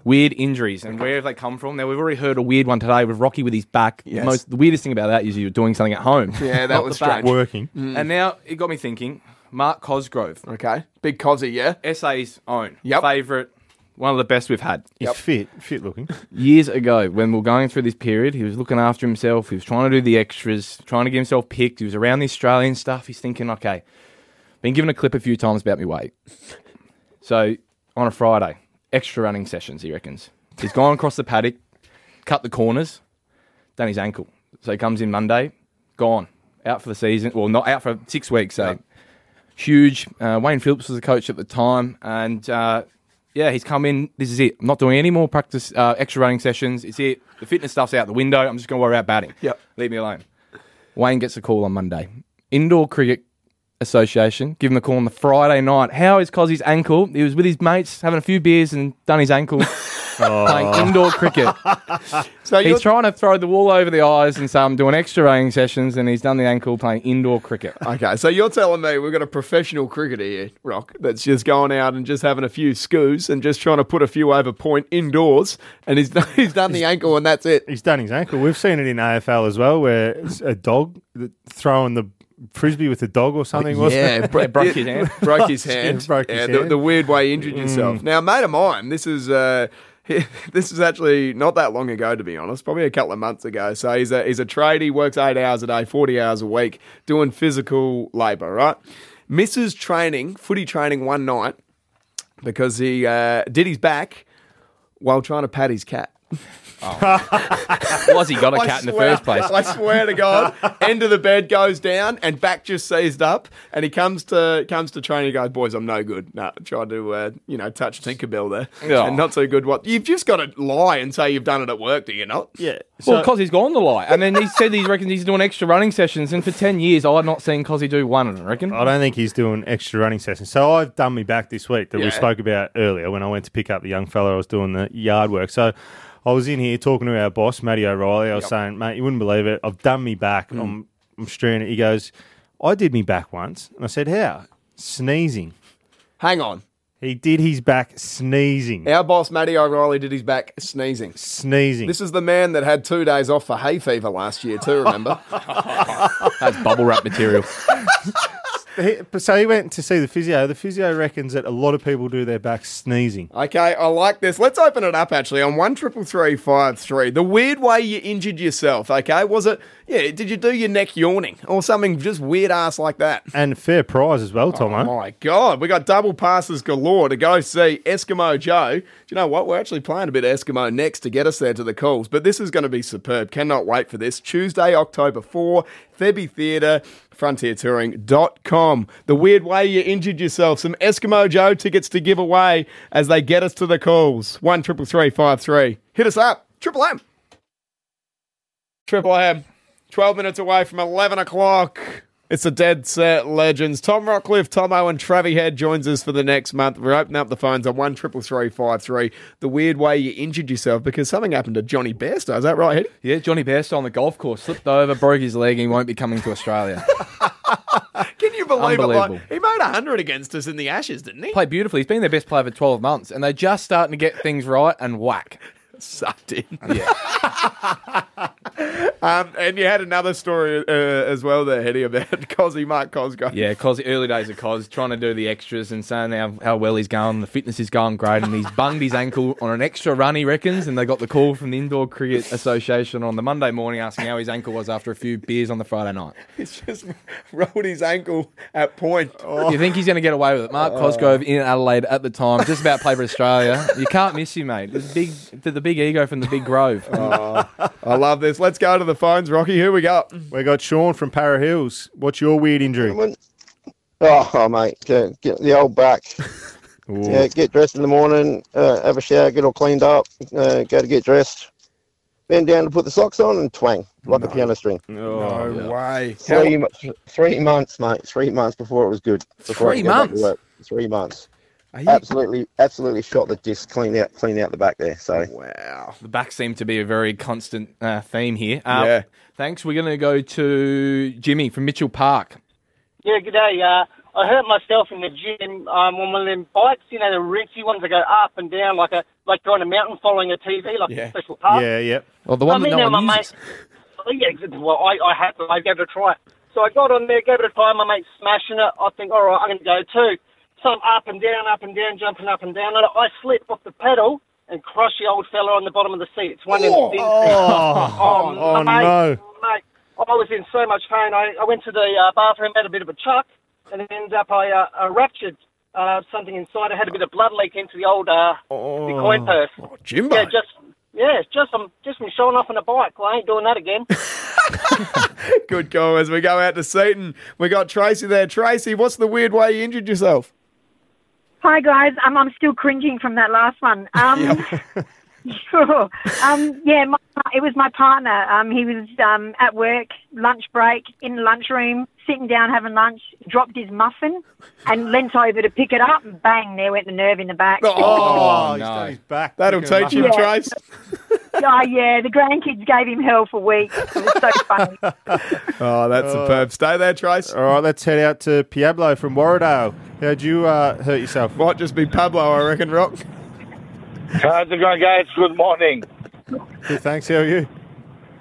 Weird injuries and where have they come from? Now we've already heard a weird one today with Rocky with his back. Yes. The most the weirdest thing about that is you're doing something at home. Yeah, that was strange. Working. Mm. And now it got me thinking. Mark Cosgrove, Okay. Big Cozzy, yeah? SA's own Yep. favorite, one of the best we've had. He's fit, fit looking. Years ago, when we were going through this period, he was looking after himself. He was trying to do the extras, trying to get himself picked. He was around the Australian stuff. He's thinking, okay, been given a clip a few times about me weight. So on a Friday, extra running sessions, he reckons. He's gone across the paddock, cut the corners, done his ankle. So he comes in Monday, gone, out for the season. Well, not out for six weeks. So huge. Uh, Wayne Phillips was the coach at the time, and uh, yeah, he's come in. This is it. I'm not doing any more practice, uh, extra running sessions. It's it. The fitness stuff's out the window. I'm just going to worry about batting. Yep. Leave me alone. Wayne gets a call on Monday. Indoor Cricket Association give him a call on the Friday night. How is Cozzy's ankle? He was with his mates having a few beers and done his ankle playing oh. indoor cricket. So you're, He's trying to throw the wool over the eyes and say I'm doing extra running sessions, and he's done the ankle playing indoor cricket. Okay, so you're telling me we've got a professional cricketer here, Rock, that's just going out and just having a few scoos and just trying to put a few over point indoors, and he's done, he's done the ankle and that's it. He's done his ankle. We've seen it in AFL as well, where it's a dog that- throwing the frisbee with a dog or something. wasn't yeah, it? bro- broke his hand. broke his hand. Yeah, broke his Yeah, hand. The, the weird way he injured himself. Now, a mate of mine, this is uh, this is actually not that long ago, to be honest. Probably a couple of months ago. So he's a he's a tradie, works eight hours a day, forty hours a week, doing physical labour. Right, misses training, footy training one night because he uh, did his back while trying to pat his cat. Was he got a cat in the first place? I swear to God, end of the bed goes down, and back just seized up, and he comes to comes to training. He goes, "Boys, I'm no good." No, tried to uh, you know touch Tinkerbell there, Yeah. and not so good. What you've just got to lie and say you've done it at work, do you not? Yeah. Well, because he's gone to lie. And then he said he reckons he's doing extra running sessions. And for 10 years, I've not seen Cozzy do one, I reckon. I don't think he's doing extra running sessions. So I've done me back this week that we spoke about earlier when I went to pick up the young fella. I was doing the yard work. So I was in here talking to our boss, Matty O'Reilly. I was saying, mate, you wouldn't believe it. I've done me back. Mm. I'm, I'm straining it. He goes, I did me back once. And I said, how? Sneezing. Hang on. He did his back sneezing. Our boss Matty O'Reilly did his back sneezing. Sneezing. This is the man that had two days off for hay fever last year too. Remember? That's bubble wrap material. He- so he went to see the physio. The physio reckons that a lot of people do their back sneezing. Okay, I like this. Let's open it up actually on one triple three five three. The weird way you injured yourself. Okay, was it? Yeah, did you do your neck yawning or something just weird ass like that? And fair prize as well, oh Tomo. Oh my god, we got double passes galore to go see Eskimo Joe. Do you know what? We're actually playing a bit of Eskimo next to get us there to the calls, but this is going to be superb. Cannot wait for this. Tuesday, October 4, Thebby Theatre, frontiertouring.com. The weird way you injured yourself. Some Eskimo Joe tickets to give away as they get us to the calls. One triple three five three. Hit us up. Triple M. Triple M. 12 minutes away from 11 o'clock. It's a Dead Set Legends. Tom Rockliff, Thomo, and Travie Head joins us for the next month. We're opening up the phones on one triple three five three. The weird way you injured yourself because something happened to Jonny Bairstow. Is that right, Heady? Yeah, Jonny Bairstow on the golf course slipped over, broke his leg, and he won't be coming to Australia. Can you believe it? Like, he made 100 against us in the Ashes, didn't he? Played beautifully. He's been their best player for 12 months, and they're just starting to get things right and whack. Sucked in. Yeah. Um, and you had another story uh, as well there, Heady, about Cosy Mark Cosgrove. Yeah, Cos, early days of Cos, trying to do the extras and saying how, how well he's going. The fitness is going great, and he's bunged his ankle on an extra run, he reckons. And they got the call from the Indoor Cricket Association on the Monday morning asking how his ankle was after a few beers on the Friday night. He's just rolled his ankle at point. You think he's going to get away with it? Mark Cosgrove in Adelaide at the time, just about played for Australia. You can't miss you, mate. The big, the, the big ego from the big Grove. Oh, I love this. Let's go to the phones, Rocky. Who we got? We got Sean from Para Hills. What's your weird injury? Oh, mate, get, get the old back. Yeah, get dressed in the morning, uh, have a shower, get all cleaned up, uh, go to get dressed, bend down to put the socks on, and twang like a piano string. No way. Three, three months, mate. Three months before it was good. Three could go back to months? Three months. You- Absolutely, absolutely shot the disc clean out, clean out the back there. So wow, The back seemed to be a very constant uh, theme here. Uh, Yeah. Thanks. We're going to go to Jimmy from Mitchell Park. Yeah, good day. Uh, I hurt myself in the gym um, on one of them bikes, you know, the ritzy ones that go up and down like a like you're on a mountain following a TV, like a special path. Yeah, yep. Well, the one I that mean, no one my uses. mate. Oh, yeah, exactly. well, I, I had to. I gave it a try. So I got on there, gave it a try. My mate's smashing it. I think, all right, I'm going to go too. So I'm up and down, up and down, jumping up and down. And I slip off the pedal and crush the old fella on the bottom of the seat. It's one of them things. Oh, oh, mate, no. Mate, I was in so much pain. I, I went to the uh, bathroom, had a bit of a chuck, and then ended up I uh, uh, ruptured uh, something inside. I had a bit of blood leak into the old uh, the coin purse. Oh, Jimbo. Yeah, just yeah, it's just um, just from showing off on a bike. Well, I ain't doing that again. Good call. As we go out to Seaton, we got Tracy there. Tracy, what's the weird way you injured yourself? Hi guys, um, I'm still cringing from that last one. Um, sure. Um, yeah, my, it was my partner. Um, he was um, at work, lunch break, in the lunchroom, sitting down having lunch, dropped his muffin, and leant over to pick it up, and bang, there went the nerve in the back. Oh, he's done his back. That'll teach him him, up. Trace. oh yeah, the grandkids gave him hell for weeks. It was so funny. Oh, that's superb. Stay there, Trace. All right, let's head out to Pueblo from Warradale. How'd you uh, hurt yourself? Might just be Pablo, I reckon, Rock. How's it going, guys? Good morning. Good, thanks. How are you?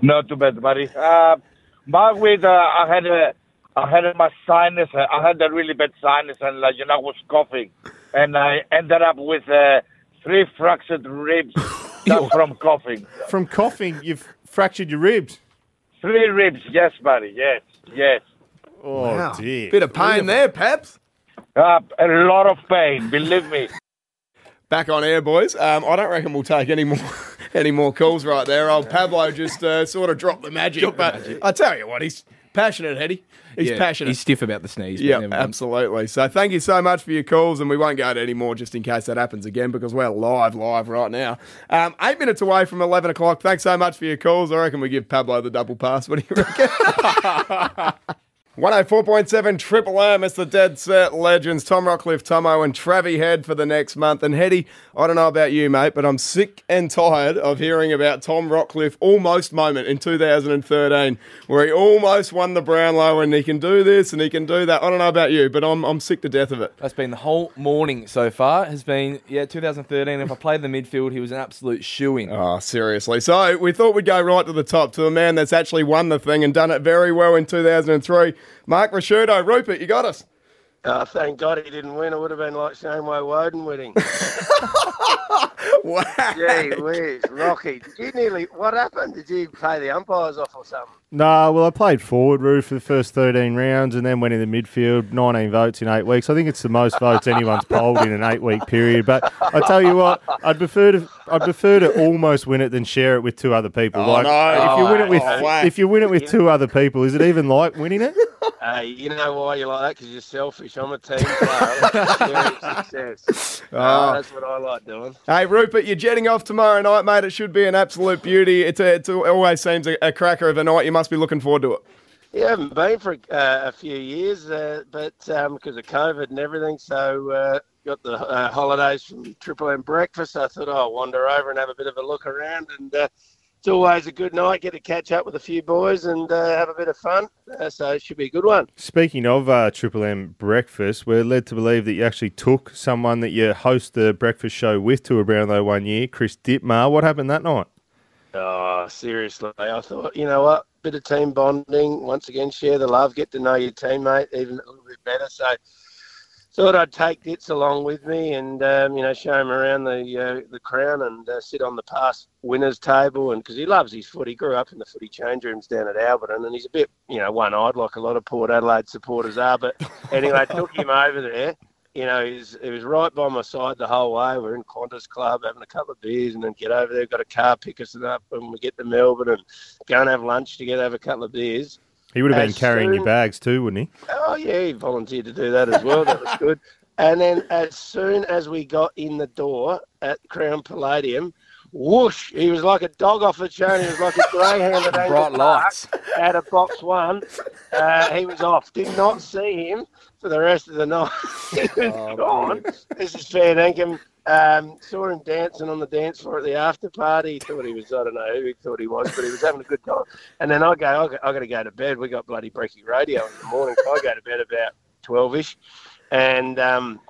Not too bad, buddy. Uh, Mark, with uh, I had a, I had my sinus. uh, I had a really bad sinus, and like you know, I was coughing, and I ended up with uh, three fractured ribs just from coughing. From coughing, you've fractured your ribs. Three ribs, yes, buddy. Yes, yes. Oh, Wow. dear. Bit of pain there, Peps. Uh, a lot of pain, believe me. Back on air, boys. Um, I don't reckon we'll take any more any more calls right there. Old Pablo just uh, sort of dropped the magic. but I tell you what, he's Passionate, Heady. He's Yeah, passionate. He's stiff about the sneeze. Yeah, absolutely. So thank you so much for your calls, and we won't go to any more just in case that happens again because we're live, live right now. Um, eight minutes away from 11 o'clock. Thanks so much for your calls. I reckon we give Pablo the double pass. What do you reckon? 104.7 Triple M. It's the Dead Set Legends. Tom Rockliff, Thomo, and Travie Head for the next month. And Heady, I don't know about you, mate, but I'm sick and tired of hearing about Tom Rockliff almost moment in 2013 where he almost won the Brownlow and he can do this and he can do that. I don't know about you, but I'm, I'm sick to death of it. That's been the whole morning so far. Has been yeah, 2013. If I played the midfield, he was an absolute shoe in. Oh, ah, seriously. So we thought we'd go right to the top to a man that's actually won the thing and done it very well in 2003. Mark Ricciuto. Rupert, you got us. Oh, thank God he didn't win. It would have been like Shane Woewodin winning. wow. Gee whiz, Rocky. Did you nearly, what happened? Did you play the umpires off or something? No, well, I played forward, Roo, for the first 13 rounds and then went in the midfield, 19 votes in eight weeks. I think it's the most votes anyone's polled in an eight week period. But I tell you what, I'd prefer to I'd prefer to almost win it than share it with two other people. Oh, like, no. if you win it oh, with Oh, if you win it with two other people, is it even like winning it? Hey, you know why you like that? Because you're selfish. I'm a team player. Success. Oh. Uh, that's what I like doing. Hey, Rupert, you're jetting off tomorrow night, mate. It should be an absolute beauty. It's a, it's a, it always seems a, a cracker of a night. You must be looking forward to it. Yeah, I haven't been for uh, a few years, uh, but um, because of COVID and everything, so uh, got the uh, holidays from Triple M Breakfast. I thought oh, I'll wander over and have a bit of a look around, and uh, it's always a good night. Get to catch up with a few boys and uh, have a bit of fun. Uh, so it should be a good one. Speaking of uh, Triple M breakfast, we're led to believe that you actually took someone that you host the breakfast show with to a Brownlow one year, Chris Dittmar. What happened that night? Oh, seriously, I thought you know what, bit of team bonding. Once again, share the love, get to know your teammate even a little bit better. So thought I'd take Ditz along with me and um, you know show him around the uh, the crown and uh, sit on the past winners table and because he loves his foot. He grew up in the footy change rooms down at Alberton and he's a bit you know one eyed like a lot of Port Adelaide supporters are. But anyway, I took him over there. You know, he was, he was right by my side the whole way. We're in Qantas Club having a couple of beers and then get over there. Got a car, pick us up when we get to Melbourne and go and have lunch together, have a couple of beers. He would have been As carrying your bags too, wouldn't he? Oh yeah, he volunteered to do that as well. That was good. And then as soon as we got in the door at Crown Palladium, whoosh! He was like a dog off a chain. He was like a greyhound at Angel Bright lights. out of box one. Uh, he was off. Did not see him for the rest of the night. he was Oh, gone. This is fair dinkum. Um, saw him dancing on the dance floor at the after party. Thought he was, I don't know who he thought he was, but he was having a good time. And then I go, I got, got to go to bed. We got bloody breaky radio in the morning. So I go to bed about 12 ish. And um,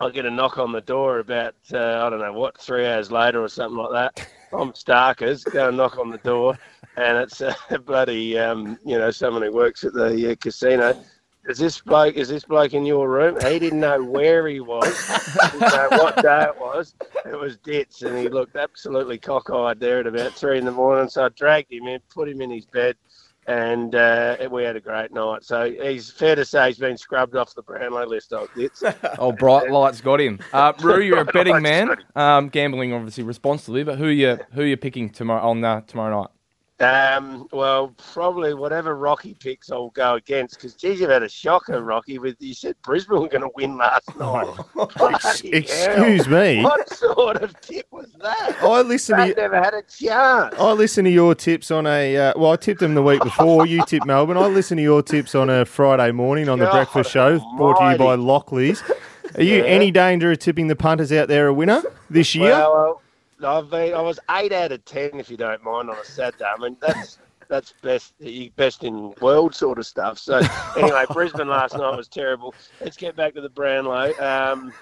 I get a knock on the door about, uh, I don't know what, three hours later or something like that. I'm Starkers, go and knock on the door. And it's a bloody, um, you know, someone who works at the uh, casino. Is this bloke? Is this bloke in your room? He didn't know where he was. He know what day it was. It was Ditz, and he looked absolutely cockeyed there at about three in the morning. So I dragged him in, put him in his bed, and uh, we had a great night. So he's fair to say he's been scrubbed off the Brownlow list. Old Ditz. Oh, bright lights got him. Uh, Rue, you're a betting man. Um, gambling obviously responsibly, but who you who you picking tomorrow on uh, tomorrow night? Um, well, probably whatever Rocky picks, I'll go against. Because geez, you've had a shocker, Rocky. With you said Brisbane were going to win last night. Bloody excuse hell. me? What sort of tip was that? I listen to They never had a chance. I listen to your tips on a. Uh, well, I tipped them the week before. You tipped Melbourne. I listen to your tips on a Friday morning on the breakfast show, brought to you by Lockley's. Are you Yeah. any danger of tipping the punters out there a winner this year? Well, uh, I've been, I was eight out of ten, if you don't mind, on a Saturday. I mean, that's that's best best in world sort of stuff. So anyway, Brisbane last night was terrible. Let's get back to the Brownlow. Um,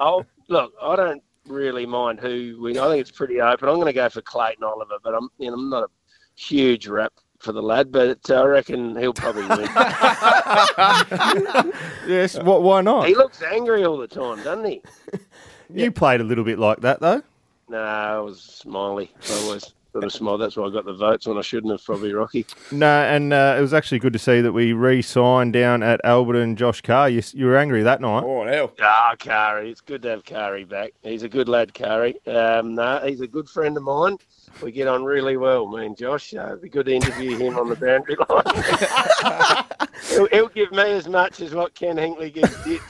I'll look. I don't really mind who wins. I think it's pretty open. I'm going to go for Clayton Oliver, but I'm you know I'm not a huge rep for the lad, but uh, I reckon he'll probably win. yes. What? Why not? he looks angry all the time, doesn't he? You played a little bit like that though. No, I was smiley. I was. sort of smiled. That's why I got the votes when I shouldn't have, probably Rocky. No, and uh, it was actually good to see that we re-signed down at Alberton Josh Carr. You, you were angry that night. Oh, hell. Ah, Kari. It's good to have Kari back. He's a good lad, Kari. Um, no, he's a good friend of mine. We get on really well, me and Josh. Uh, it'd be good to interview him on the boundary line. he'll, he'll give me as much as what Ken Hinkley gives Ditch.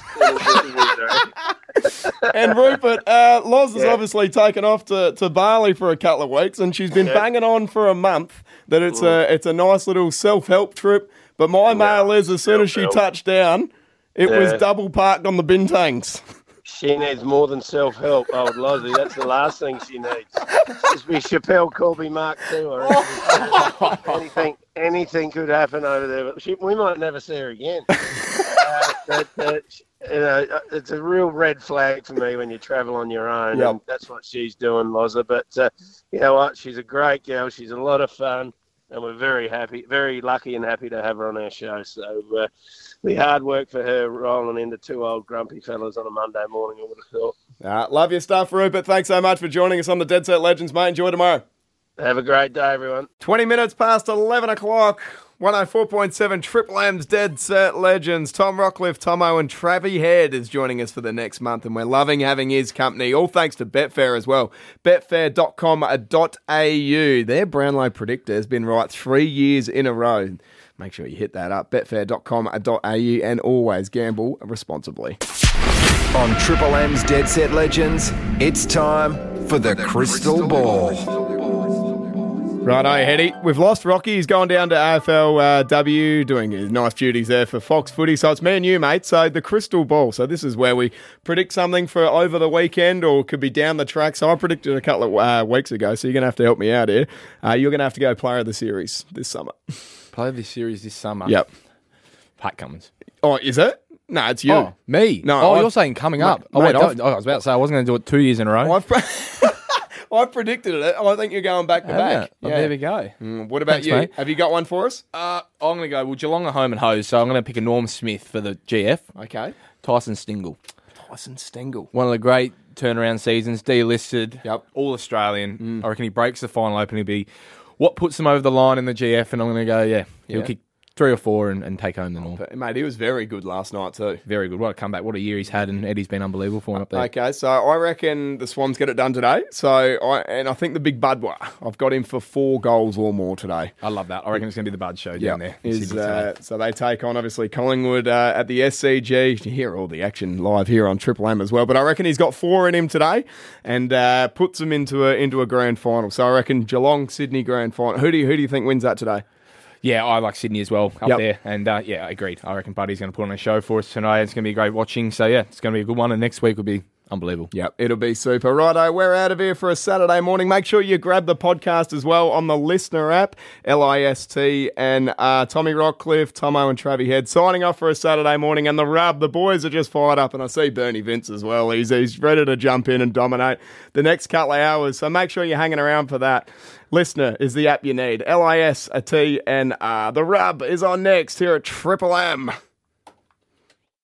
And Rupert, uh, Loz has Yeah. obviously taken off to, to Bali for a couple of weeks, and she's been Yeah. banging on for a month that it's a it's a nice little self help trip. But my mail is as soon as she touched down, it was double parked on the bintangs. She needs more than self help, old Lozzie. That's the last thing she needs. Just be Schapelle Corby Mark II. I reckon. anything, anything could happen over there. But she, we might never see her again. uh, but, uh, uh, it's a real red flag for me when you travel on your own. Yep. And that's what she's doing, Loza. But uh, you know what? She's a great girl. She's a lot of fun. And we're very happy, very lucky and happy to have her on our show. So, uh, the hard work for her rolling into two old grumpy fellas on a Monday morning, I would have thought. Uh, love your stuff, Rupert. Thanks so much for joining us on the Dead Set Legends, mate. Enjoy tomorrow. Have a great day, everyone. 20 minutes past 11 o'clock. 104.7 Triple M's Dead Set Legends. Tom Rockliff, Thomo, and Travie Head is joining us for the next month, and we're loving having his company. All thanks to Betfair as well. Betfair.com.au. Their Brownlow predictor has been right three years in a row. Make sure you hit that up. Betfair.com.au and always gamble responsibly. On Triple M's Dead Set Legends, it's time for the Crystal Ball. Righto, Heady. We've lost Rocky. He's gone down to AFLW, uh, doing his nice duties there for Fox Footy. So it's me and you, mate. So the crystal ball. So this is where we predict something for over the weekend or could be down the track. So I predicted a couple of uh, weeks ago. So you're going to have to help me out here. Uh, you're going to have to go player of the series this summer. Play the series this summer. Yep. Pat Cummins. Oh, is it? No, it's you. Oh, me? No, Oh, I've- you're saying coming Mate, up. Oh, mate, wait, I was about to say I wasn't going to do it two years in a row. I've, I predicted it. I think you're going back to Have back. ya? Well, there we go. Mm, what about Thanks, you? mate. Have you got one for us? Uh, I'm going to go, well, Geelong are home and hose, so I'm going to pick a Norm Smith for the GF. Okay. Tyson Stengle. Tyson Stengle. One of the great turnaround seasons, delisted, Yep. all Australian. I reckon he breaks the final open. He'll be what puts him over the line in the GF, and I'm going to go, yeah, he'll Yeah. kick three or four and, and take home the Norm. Mate, he was very good last night too. Very good. What a comeback. What a year he's had, and Eddie's been unbelievable for him up there. Okay, so I reckon the Swans get it done today. So I and I think the big Budwa, I've got him for four goals or more today. I love that. I reckon it's going to be the Bud show Yeah, down there. is uh, so they take on obviously Collingwood uh, at the SCG. You hear all the action live here on Triple M as well. But I reckon he's got four in him today, and uh, puts him into a into a grand final. So I reckon Geelong Sydney grand final. Who do you, who do you think wins that today? Yeah, I like Sydney as well up Yep. there. And uh, yeah, agreed. I reckon Buddy's going to put on a show for us tonight. It's going to be great watching. So yeah, it's going to be a good one. And next week will be unbelievable. Yep, it'll be super. Righto, we're out of here for a Saturday morning. Make sure you grab the podcast as well on the LiSTNR app, L I S T, and uh, Tommy Rockliff, Thomo, and Travie Head signing off for a Saturday morning. And the rub, the boys are just fired up, and I see Bernie Vince as well. He's he's ready to jump in and dominate the next couple of hours. So make sure you're hanging around for that. LiSTNR is the app you need. L I S T N R. Uh, the rub is on next here at Triple M.